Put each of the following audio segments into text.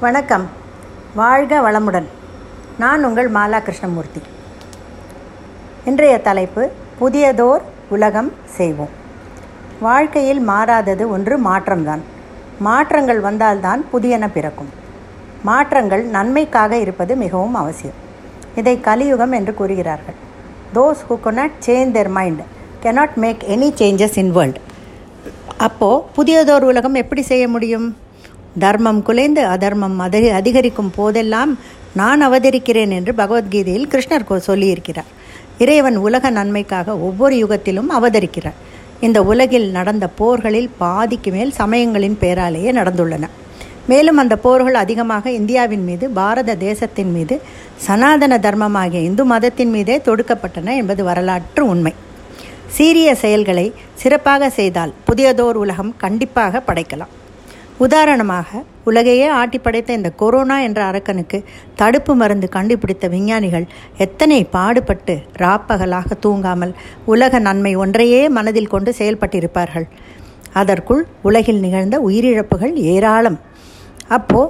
வணக்கம். வாழ்க வளமுடன். நான் உங்கள் மாலா கிருஷ்ணமூர்த்தி. இன்றைய தலைப்பு புதியதோர் உலகம் செய்வோம். வாழ்க்கையில் மாறாதது ஒன்று மாற்றம்தான். மாற்றங்கள் வந்தால்தான் புதியன பிறக்கும். மாற்றங்கள் நன்மைக்காக இருப்பது மிகவும் அவசியம். இதை கலியுகம் என்று கூறுகிறார்கள். Those who cannot change their mind cannot make any changes in world அப்போது புதியதோர் உலகம் எப்படி செய்ய முடியும்? தர்மம் குலைந்து அதர்மம் அதி அதிகரிக்கும் போதெல்லாம் நான் அவதரிக்கிறேன் என்று பகவத்கீதையில் கிருஷ்ணர் சொல்லியிருக்கிறார். இறைவன் உலக நன்மைக்காக ஒவ்வொரு யுகத்திலும் அவதரிக்கிறார். இந்த உலகில் நடந்த போர்களில் பாதிக்கு மேல் சமயங்களின் பேராலேயே நடந்துள்ளன. மேலும் அந்த போர்கள் அதிகமாக இந்தியாவின் மீது பாரத தேசத்தின் மீது சனாதன தர்மமாகிய இந்து மதத்தின் மீதே தொடுக்கப்பட்டன என்பது வரலாற்று உண்மை. சீரிய செயல்களை சிறப்பாக செய்தால் புதியதோர் உலகம் கண்டிப்பாக படைக்கலாம். உதாரணமாக உலகையே ஆட்டி படைத்த இந்த கொரோனா என்ற அரக்கனுக்கு தடுப்பு மருந்து கண்டுபிடித்த விஞ்ஞானிகள் எத்தனை பாடுபட்டு ராப்பகலாக தூங்காமல் உலக நன்மை ஒன்றையே மனதில் கொண்டு செயல்பட்டிருப்பார்கள். அதற்குள் உலகில் நிகழ்ந்த உயிரிழப்புகள் ஏராளம். அப்போ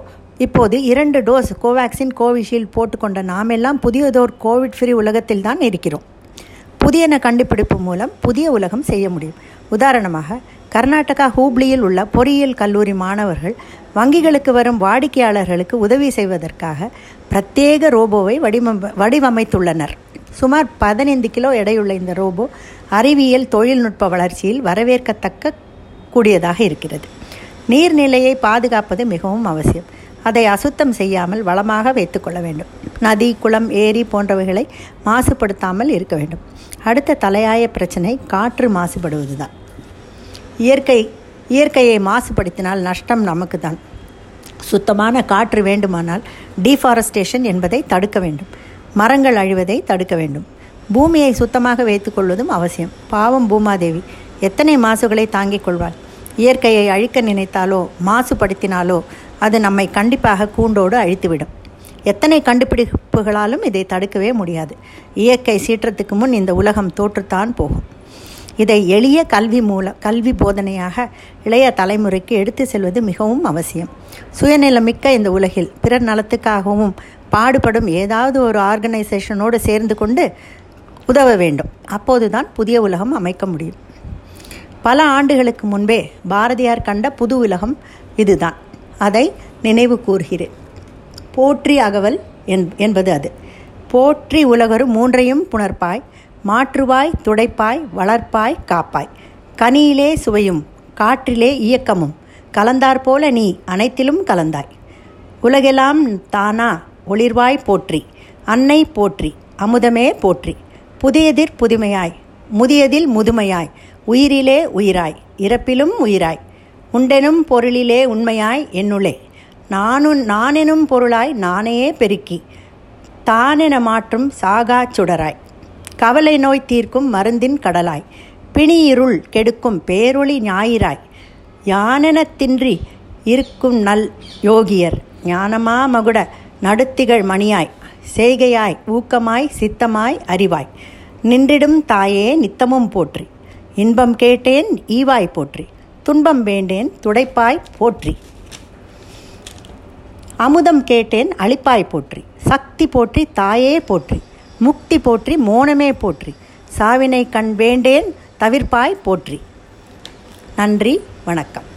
இப்போது இரண்டு டோஸ் கோவேக்சின் கோவிஷீல்டு போட்டுக்கொண்ட நாமெல்லாம் புதியதோர் கோவிட் ஃப்ரீ உலகத்தில் தான் இருக்கிறோம். புதியன கண்டுபிடிப்பு மூலம் புதிய உலகம் செய்ய முடியும். உதாரணமாக கர்நாடகா ஹூப்ளியில் உள்ள பொறியியல் கல்லூரி மாணவர்கள் வங்கிகளுக்கு வரும் வாடிக்கையாளர்களுக்கு உதவி செய்வதற்காக பிரத்யேக ரோபோவை வடிவம வடிவமைத்துள்ளனர். சுமார் பதினைந்து கிலோ எடையுள்ள இந்த ரோபோ அறிவியல் தொழில்நுட்ப வளர்ச்சியில் வரவேற்கத்தக்க கூடியதாக இருக்கிறது. நீர்நிலையை பாதுகாப்பது மிகவும் அவசியம். அதை அசுத்தம் செய்யாமல் வளமாக வைத்துக்கொள்ள வேண்டும். நதி குளம் ஏரி போன்றவைகளை மாசுபடுத்தாமல் இருக்க வேண்டும். அடுத்த தலையாய பிரச்சனை காற்று மாசுபடுவதுதான். இயற்கை இயற்கையை மாசுபடுத்தினால் நஷ்டம் நமக்கு தான் சுத்தமான காற்று வேண்டுமானால் டீஃபாரஸ்டேஷன் என்பதை தடுக்க வேண்டும். மரங்கள் அழிவதை தடுக்க வேண்டும். பூமியை சுத்தமாக வைத்துக்கொள்வதும் அவசியம். பாவம் பூமாதேவி எத்தனை மாசுகளை தாங்கிக் கொள்வாள்? இயற்கையை அழிக்க நினைத்தாலோ மாசுபடுத்தினாலோ அது நம்மை கண்டிப்பாக கூண்டோடு அழித்துவிடும். எத்தனை கண்டுபிடிப்புகளாலும் இதை தடுக்கவே முடியாது. இயற்கை சீற்றத்துக்கு முன் இந்த உலகம் தோற்றுத்தான் போகும். இதை எளிய கல்வி மூலம் கல்வி போதனையாக இளைய தலைமுறைக்கு எடுத்து செல்வது மிகவும் அவசியம். சுயநலமிக்க இந்த உலகில் பிறர் நலத்துக்காகவும் பாடுபடும் ஏதாவது ஒரு ஆர்கனைசேஷனோடு சேர்ந்து கொண்டு உதவ வேண்டும். அப்போதுதான் புதிய உலகம் அமைக்க முடியும். பல ஆண்டுகளுக்கு முன்பே பாரதியார் கண்ட புது உலகம் இதுதான். அதை நினைவு கூறுகிறேன். போற்றி அகவல் என்பது அது. போற்றி உலகரும் மூன்றையும் புணர்ப்பாய். மாற்றுவாய் துடைப்பாய் வளர்ப்பாய் காப்பாய். கனியிலே சுவையும் காற்றிலே இயக்கமும். கலந்தாற் போல நீ அனைத்திலும் கலந்தாய். உலகெல்லாம் தானா ஒளிர்வாய் போற்றி அன்னை போற்றி அமுதமே போற்றி. புதியதிர் புதுமையாய் முதியதில் முதுமையாய் உயிரிலே உயிராய் இறப்பிலும் உயிராய். உண்டெனும் பொருளிலே உண்மையாய் என்னுளே. நானும் நானெனும் பொருளாய் நானையே பெருக்கி தானென மாற்றும் சாகா சுடராய். கவலை நோய் தீர்க்கும் மருந்தின் கடலாய். பிணியிருள் கெடுக்கும் பேரொளி ஞாயிறாய். யானெனத்தின்றி இருக்கும் நல் யோகியர் ஞானமா மகுட நடுத்திகள் மணியாய். செய்கையாய் ஊக்கமாய் சித்தமாய் அறிவாய். நின்றிடும் தாயே நித்தமும் போற்றி. இன்பம் கேட்டேன் ஈவாய் போற்றி. துன்பம் வேண்டேன் துடைப்பாய் போற்றி. அமுதம் கேட்டேன் அழிப்பாய் போற்றி. சக்தி போற்றி தாயே போற்றி. முக்தி போற்றி மோனமே போற்றி. சாவினை கண் வேண்டேன் தவிர்ப்பாய் போற்றி. நன்றி வணக்கம்.